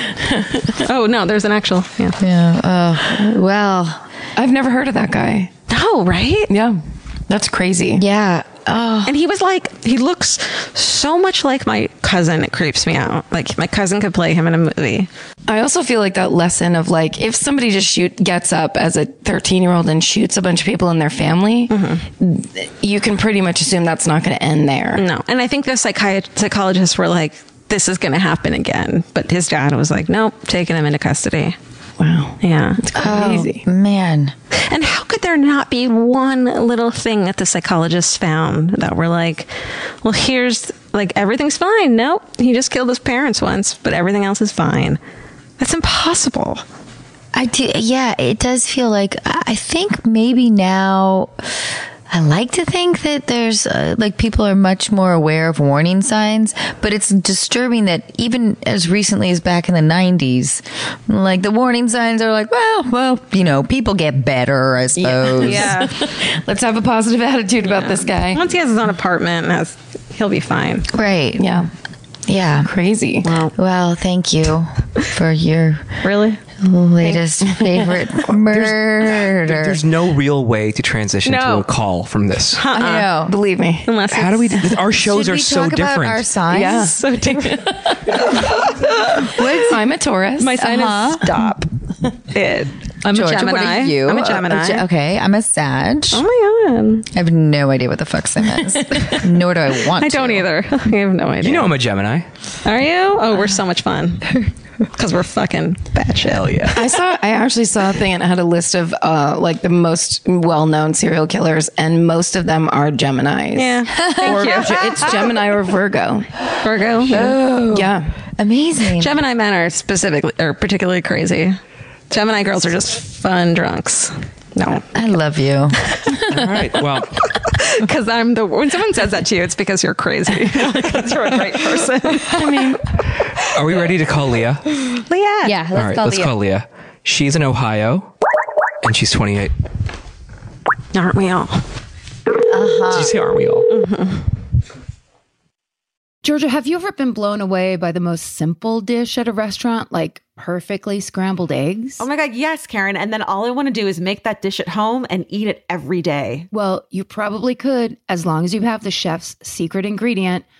oh, no, there's an actual. Yeah. Yeah. Oh, well. I've never heard of that guy. No, right? Yeah. That's crazy. Yeah. Oh. And he was like, he looks so much like my cousin. It creeps me out. Like my cousin could play him in a movie. I also feel like that lesson of like if somebody just shoot gets up as a 13 year old and shoots a bunch of people in their family, mm-hmm. you can pretty much assume that's not going to end there. No. And I think the psychiat- psychologists were like, this is going to happen again. But his dad was like, nope, taking him into custody. Wow. Yeah. It's crazy. Oh, man. And how could there not be one little thing that the psychologists found that were like, well, here's like everything's fine. Nope. He just killed his parents once, but everything else is fine. That's impossible. I do. Yeah, it does feel like I think maybe now. I like to think that there's uh, like people are much more aware of warning signs, but it's disturbing that even as recently as back in the 90s, like the warning signs are like, well, well, you know, people get better, I suppose. Yeah. Let's have a positive attitude about this guy. Once he has his own apartment, has, he'll be fine. Right. Yeah. Yeah. Crazy. Well, thank you for your Really? Latest favorite murder. There's no real way to transition to a call from this. I know. Believe me. Unless How do we? Our shows are so different. our signs? Yeah. so different. I'm a Taurus. My sign Uh-huh. is stop. It. I'm Georgia, a Gemini. what are you? I'm a Uh, Gemini. Ge- okay, I'm a Sag. Oh my god. I have no idea what the fuck Sim is. Nor do I want to. I to. don't either. I have no idea. you know I'm a Gemini. Are you? Oh, we're so much fun. Because we're fucking batshit. Hell yeah. I saw. I actually saw a thing and it had a list of uh, like the most well-known serial killers, and most of them are Gemini's. Yeah. or it's Gemini or Virgo. Virgo. Yeah. Amazing. Gemini men are specifically or particularly crazy. Gemini girls are just fun drunks. No, I love you. All right. Well, because I'm the when someone says that to you, it's because you're crazy. Because you're a great person. I mean, are we ready to call Leah? Leah. Yeah, let's All right. call let's Leah. call Leah. She's in Ohio, and she's 28. Aren't we all? Uh-huh. Did you say aren't we all? Georgia, have you ever been blown away by the most simple dish at a restaurant, like perfectly scrambled eggs? Oh my God, yes, Karen. And then all I want to do is make that dish at home and eat it every day. Well, you probably could, as long as you have the chef's secret ingredient,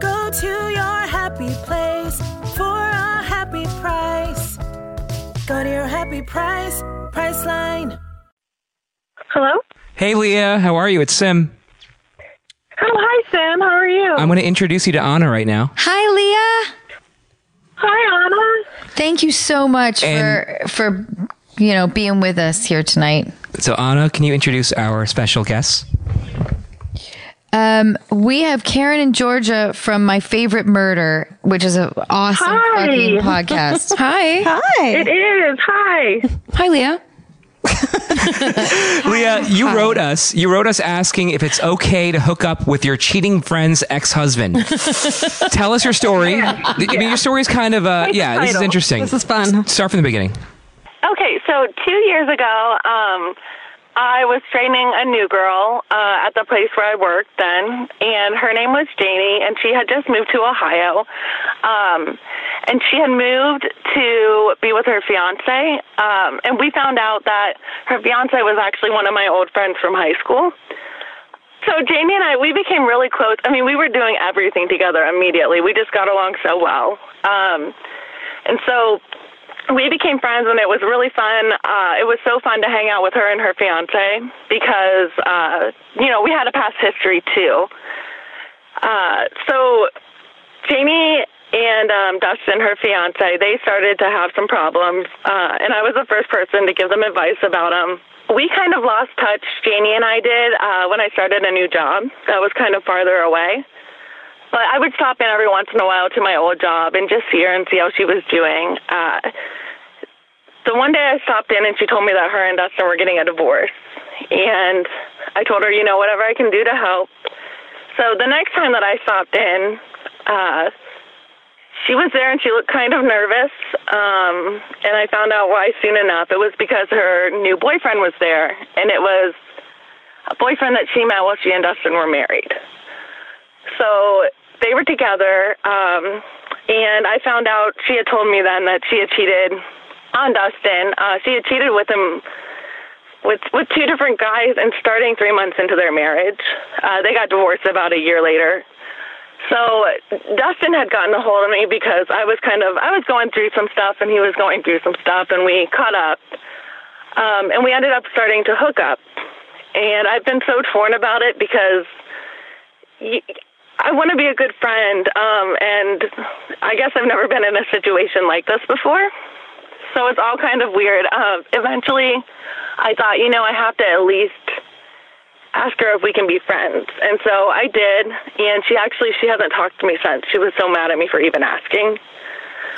Go to your happy place for a happy price. Go to your happy price, Priceline. Hello? Hey, Leah. How are you? It's Sim. Oh, hi, Sam. How are you? I'm going to introduce you to Anna right now. Hi, Leah. Hi, Anna. Thank you so much for for you know being with us here tonight. So, Anna, can you introduce our special guests? Um, we have Karen and Georgia from My Favorite Murder, which is an awesome Hi. fucking podcast. Hi. Hi. It is. Hi. Hi, Leah. Leah, you wrote us. You wrote us asking if it's okay to hook up with your cheating friend's ex-husband. Tell us your story. I mean, your story is kind of uh, yeah. This is interesting. This is fun. Start from the beginning. Okay, so two years ago, um, I was training a new girl uh, at the place where I worked then, and her name was Janie, and she had just moved to Ohio. Um, and she had moved to be with her fiance, um, and we found out that her fiance was actually one of my old friends from high school. So Jamie and I, we became really close. I mean, we were doing everything together immediately. We just got along so well. Um, and so we became friends and it was really fun. Uh, it was so fun to hang out with her and her fiance because, uh, you know, we had a past history too. Uh, so Jamie and um, Dustin, her fiance, they started to have some problems, uh, and I was the first person to give them advice about them. We kind of lost touch, Janie and I did, uh, when I started a new job that was kind of farther away. But I would stop in every once in a while to my old job and just see her and see how she was doing. Uh, so one day I stopped in and she told me that her and Dustin were getting a divorce. And I told her, you know, whatever I can do to help. So the next time that I stopped in, uh, she was there and she looked kind of nervous. Um, and I found out why soon enough. It was because her new boyfriend was there. And it was a boyfriend that she met while she and Dustin were married. So they were together, um, and I found out she had told me then that she had cheated on Dustin. Uh, she had cheated with him with with two different guys, and starting three months into their marriage, uh, they got divorced about a year later. So Dustin had gotten a hold of me because I was kind of I was going through some stuff, and he was going through some stuff, and we caught up, um, and we ended up starting to hook up. And I've been so torn about it because. Y I want to be a good friend, um, and I guess I've never been in a situation like this before. So it's all kind of weird. Uh, eventually, I thought, you know, I have to at least ask her if we can be friends. And so I did, and she actually she hasn't talked to me since. She was so mad at me for even asking.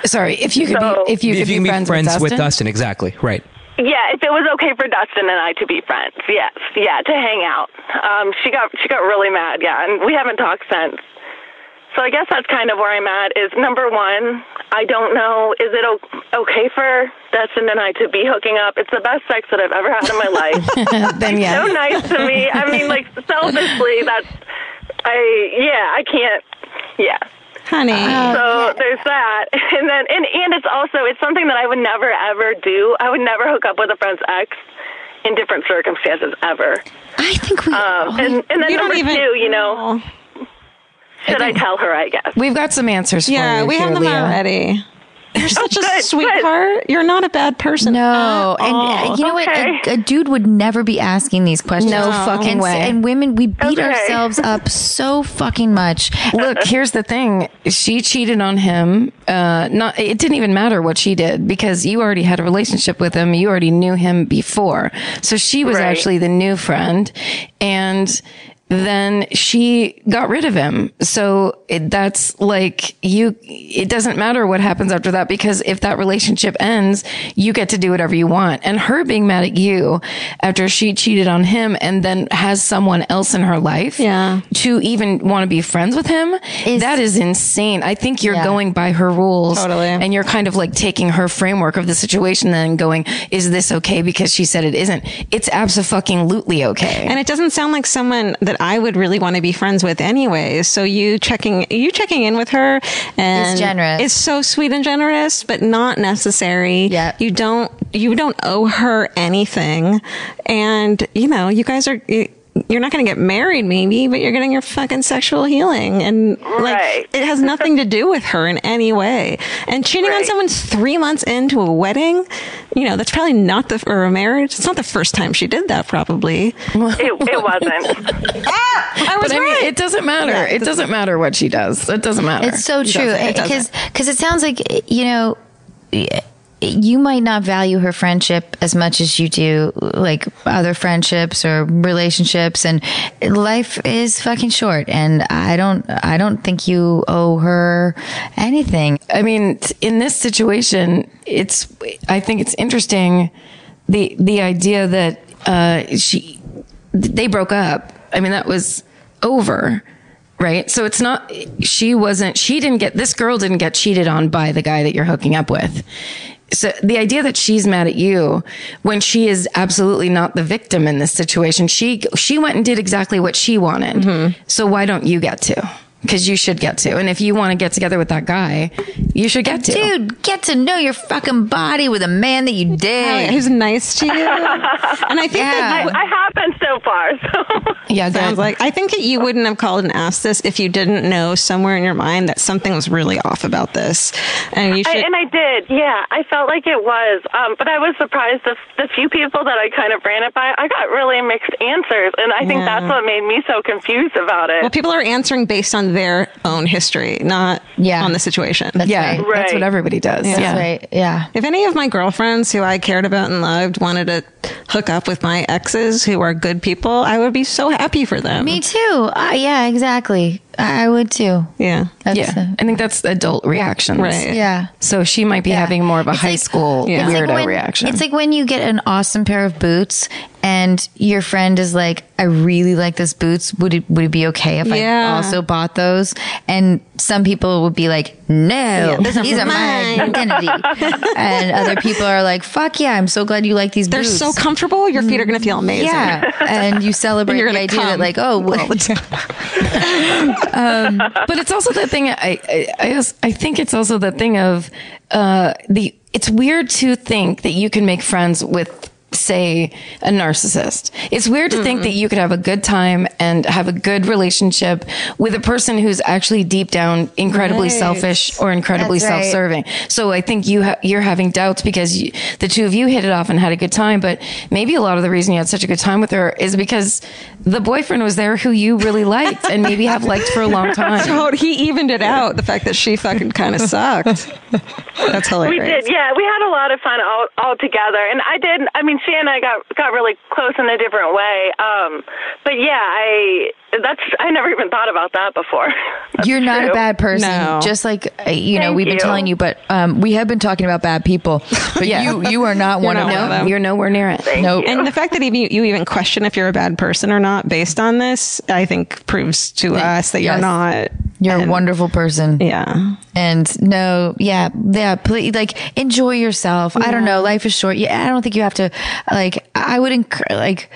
Sorry, if you could So- be if you could be, can be friends, friends with, with Dustin? Dustin, exactly right. Yeah, if it was okay for Dustin and I to be friends, yes, yeah, to hang out. Um, she got she got really mad, yeah, and we haven't talked since. So I guess that's kind of where I'm at. Is number one, I don't know, is it okay for Dustin and I to be hooking up? It's the best sex that I've ever had in my life. then yes. so nice to me. I mean, like selfishly, that's I yeah, I can't. Yeah. Honey. so there's that, and then and and it's also it's something that I would never ever do. I would never hook up with a friend's ex in different circumstances ever. I think we. Um, and and then You don't number even- two, you know, should I, tell her? I guess. We've got some answers Yeah, for you. we have them Leah. already. You're such a good, good. sweetheart. You're not a bad person. No, at and all. uh, you know Okay. what? A, a dude would never be asking these questions. No fucking and, way. And women, we beat Okay. ourselves up so fucking much. Look, here's the thing. She cheated on him. Uh, not, it didn't even matter what she did because you already had a relationship with him. You already knew him before. So she was Right. actually the new friend and then she got rid of him. So it, that's like you, it doesn't matter what happens after that because if that relationship ends, you get to do whatever you want. And her being mad at you after she cheated on him and then has someone else in her life Yeah. to even want to be friends with him, that is insane. I think you're Yeah. going by her rules. Totally. And you're kind of like taking her framework of the situation and going, is this okay because she said it isn't? It's absolutely okay. And it doesn't sound like someone that I would really want to be friends with anyways. So you checking you checking in with her and It's generous. It's so sweet and generous, but not necessary. Yeah. You don't you don't owe her anything. And you know, you guys are you're not going to get married, maybe, but you're getting your fucking sexual healing. And like, it has nothing to do with her in any way. And cheating on someone's three months into a wedding, you know, that's probably not the, or a marriage. It's not the first time she did that, probably. It, it wasn't. Ah, I was but I mean, right. it doesn't matter. Yeah, it doesn't matter what she does. It doesn't matter. It's so true doesn't. It because because it sounds like you know you might not value her friendship as much as you do like other friendships or relationships and life is fucking short and I don't I don't think you owe her anything. I mean, in this situation, it's. I think it's interesting the the idea that uh, she they broke up. I mean, that was over, right? So it's not. She wasn't. She didn't get. This girl didn't get cheated on by the guy that you're hooking up with. So the idea that she's mad at you when she is absolutely not the victim in this situation, she she went and did exactly what she wanted. Mm-hmm. So why don't you get to? Because you should get to. And if you want to get together with that guy, you should get to. Dude, get to know your fucking body with a man that you dig. Who's nice to you. and I think that I, I have been so far. So. Yeah, sounds like I think that you wouldn't have called and asked this if you didn't know somewhere in your mind that something was really off about this, and you should. I, and I did, yeah. I felt like it was, um, but I was surprised the, the few people that I kind of ran it by. I got really mixed answers, and I think Yeah. that's what made me so confused about it. well, people are answering based on their own history, not on the situation. yeah, that's what everybody does. Yeah. Yeah. right. Yeah. If any of my girlfriends who I cared about and loved wanted to hook up with my exes who are good people, I would be so happy for them. Me too. Uh, yeah, exactly. I I would too. Yeah. That's, yeah, uh, I think that's adult reactions. Right. Yeah. So she might be having more of a high school It's like weirdo when- reaction. It's like when you get an awesome pair of boots and your friend is like, I really like this boots. Would it, would it be okay if Yeah. I also bought those? And some people would be like, no, those are these are my mine." identity. and other people are like, fuck yeah, I'm so glad you like these boots. They're boots. so comfortable. Your feet are going to feel amazing. Yeah. And you celebrate And you're the gonna idea that like, oh, all the time. Um, but it's also the thing. I, I I think it's also the thing of uh, the. It's weird to think that you can make friends with. Say a narcissist. It's weird to think that mm-hmm. you could have a good time and have a good relationship with a person who's actually deep down incredibly Right. selfish or incredibly That's self-serving. So I think you ha- you're having doubts because you, the two of you hit it off and had a good time. But maybe a lot of the reason you had such a good time with her is because the boyfriend was there who you really liked and maybe have liked for a long time. So he evened it out. The fact that she fucking kind of sucked. That's hilarious. We did, yeah. We had a lot of fun all, all together, and I did. I mean, she and I got got really close in a different way. Um, but yeah, I that's I never even thought about that before. That's You're not true. a bad person. No. Just like uh, you know, Thank we've been you. telling you, but um, we have been talking about bad people. But you, you are not one not of one them. of them. You're nowhere near it. Nope. And the fact that even you even question if you're a bad person or not based on this, I think proves to us that you're Yes. not. You're a wonderful person. Yeah. And no, yeah, yeah, please, like enjoy yourself. I don't know, life is short. Yeah, I don't think you have to. Like, I would encourage, like,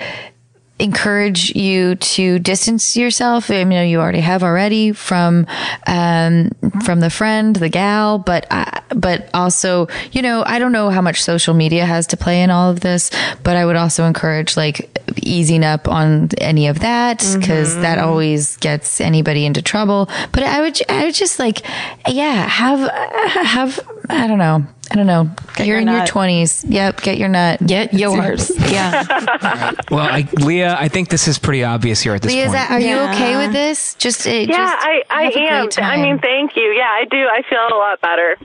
encourage you to distance yourself. I mean, you already have already from, um, from the friend, the gal, but, I, but also, you know, I don't know how much social media has to play in all of this, but I would also encourage like easing up on any of that because that always gets anybody into trouble. But I would, I would just like, yeah, have, have, I don't know. I don't know. You're your in your twenties. Yep. Get your nut. Get yours. Yeah. Well, I, Leah, I think this is pretty obvious here at this Leah, point. that, are you Yeah. okay with this? Just, uh, Yeah, just I I have a am. great I mean, thank you. Yeah, I do. I feel a lot better.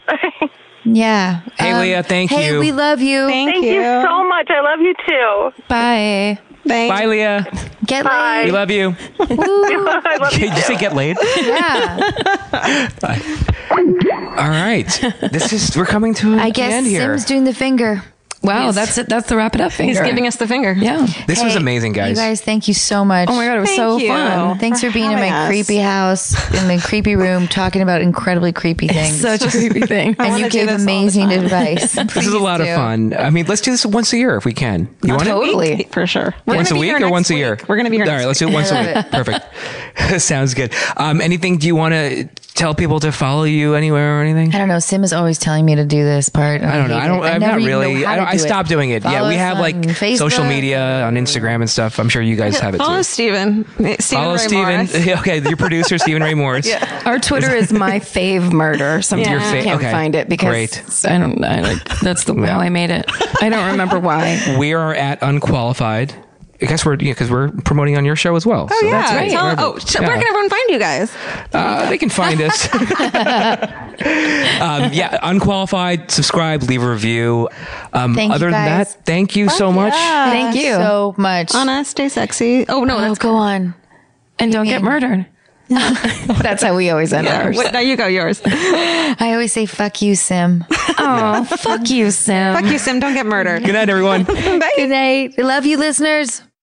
yeah. Hey, Leah, thank hey, you. we love you. Thank, thank you. you so much. I love you too. Bye. Thanks. Bye, Leah. Get Bye. We laid. love you. I love you Did you say too. get laid? Yeah. All right. This is we're coming to an end here. I guess end here. Sim's doing the finger. Wow, that's it. That's the wrap it up finger. He's giving us the finger. Yeah. this was Hey, amazing, You guys. guys, thank you so much. Oh my god, it was Thank so you. fun. Thanks for being in my us. creepy house in the creepy room talking about incredibly creepy things. Such a creepy thing. and you do gave this all the amazing advice. This is a lot of fun. I mean, let's do this once a year if we can. You want Totally. For sure. We're? Once a week or next once a year? We're going to be here All next right, let's do it once a week. Perfect. Sounds good. Um, anything do you want to tell people to follow you anywhere or anything? I don't know. Sim is always telling me to do this part. I don't know. I don't. it. I'm not really. I, to don't, I do stopped doing it. yeah, we have like on social media on Instagram and stuff. I'm sure you guys have it Follow too. Steven. Steven Follow Ray Steven. Okay, your producer Steven Ray Morris. Yeah. Our Twitter is my fave murder. Sometimes Your I can't okay. find it because Great. I don't. I, like, that's the how I made it. I don't remember why. We are at Unqualified. I guess we're because we're promoting on your show as well. Oh So yeah. that's great. Tell- Wherever- oh, sh- yeah. where can everyone find you guys? Uh, they can find us. um, yeah, unqualified. Subscribe, leave a review. Um, Thank you, other than guys. that, thank you so much. Thank you so much. Anna, stay sexy. Oh no, Oh, that's go on. And don't get murdered. That's how we always end yeah. ours. Wait, now you go yours. I always say "fuck you, Sim." Oh, fuck you, Sim. Fuck you, Sim. Don't get murdered. Good night, everyone. Bye. Good night. I love you, listeners.